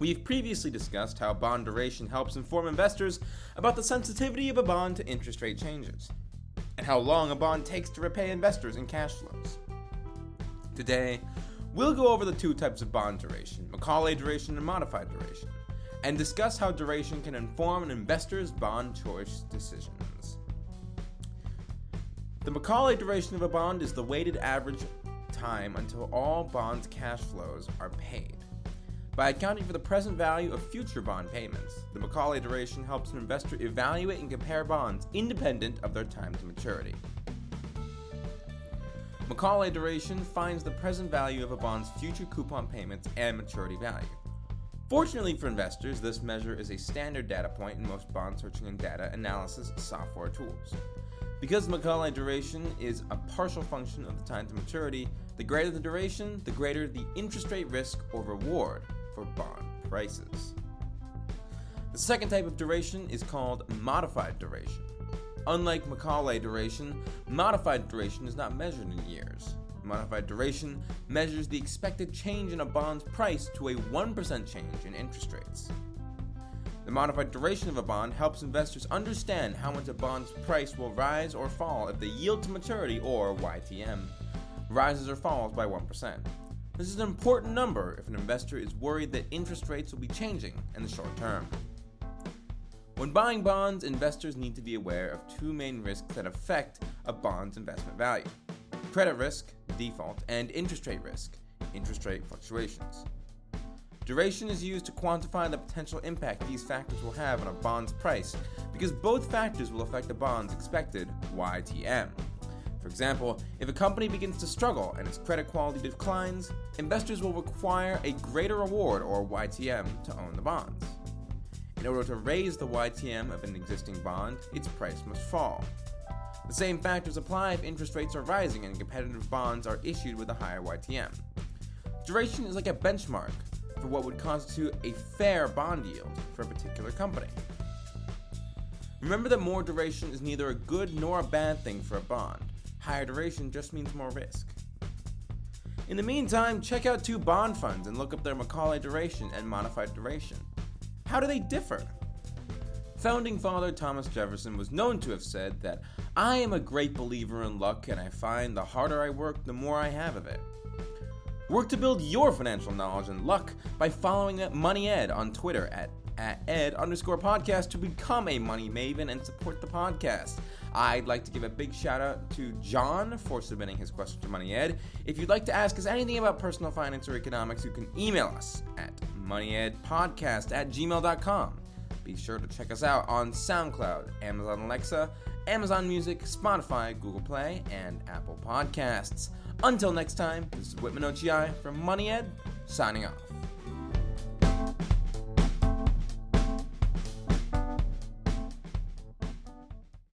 We've previously discussed how bond duration helps inform investors about the sensitivity of a bond to interest rate changes, and how long a bond takes to repay investors in cash flows. Today, we'll go over the two types of bond duration Macaulay duration and modified duration, and discuss how duration can inform an investor's bond choice decisions. The Macaulay duration of a bond is the weighted average time until all bonds' cash flows are paid. By accounting for the present value of future bond payments, the Macaulay duration helps an investor evaluate and compare bonds independent of their time to maturity. Macaulay duration finds the present value of a bond's future coupon payments and maturity value. Fortunately for investors, this measure is a standard data point in most bond searching and data analysis software tools. Because Macaulay duration is a partial function of the time to maturity, the greater the duration, the greater the interest rate risk or reward for bond prices. The second type of duration is called modified duration. Unlike Macaulay duration, modified duration is not measured in years. Modified duration measures the expected change in a bond's price to a 1% change in interest rates. The modified duration of a bond helps investors understand how much a bond's price will rise or fall if the yield to maturity, or YTM, rises or falls by 1%. This is an important number if an investor is worried that interest rates will be changing in the short term. When buying bonds, investors need to be aware of two main risks that affect a bond's investment value credit risk, default, and interest rate risk, interest rate fluctuations. Duration is used to quantify the potential impact these factors will have on a bond's price because both factors will affect a bond's expected YTM. For example, if a company begins to struggle and its credit quality declines, investors will require a greater reward or YTM to own the bonds. In order to raise the YTM of an existing bond, its price must fall. The same factors apply if interest rates are rising and competitive bonds are issued with a higher YTM. Duration is like a benchmark for what would constitute a fair bond yield for a particular company. Remember that more duration is neither a good nor a bad thing for a bond. Higher duration just means more risk. In the meantime, check out two bond funds and look up their Macaulay duration and modified duration. How do they differ? Founding father Thomas Jefferson was known to have said that I am a great believer in luck and I find the harder I work, the more I have of it. Work to build your financial knowledge and luck by following Money Ed on Twitter at, at ed underscore podcast to become a money maven and support the podcast. I'd like to give a big shout out to John for submitting his question to Money Ed. If you'd like to ask us anything about personal finance or economics, you can email us at moneyedpodcast at gmail.com. Be sure to check us out on SoundCloud, Amazon Alexa, Amazon Music, Spotify, Google Play, and Apple Podcasts. Until next time, this is Whitman Ochi from Money Ed, signing off.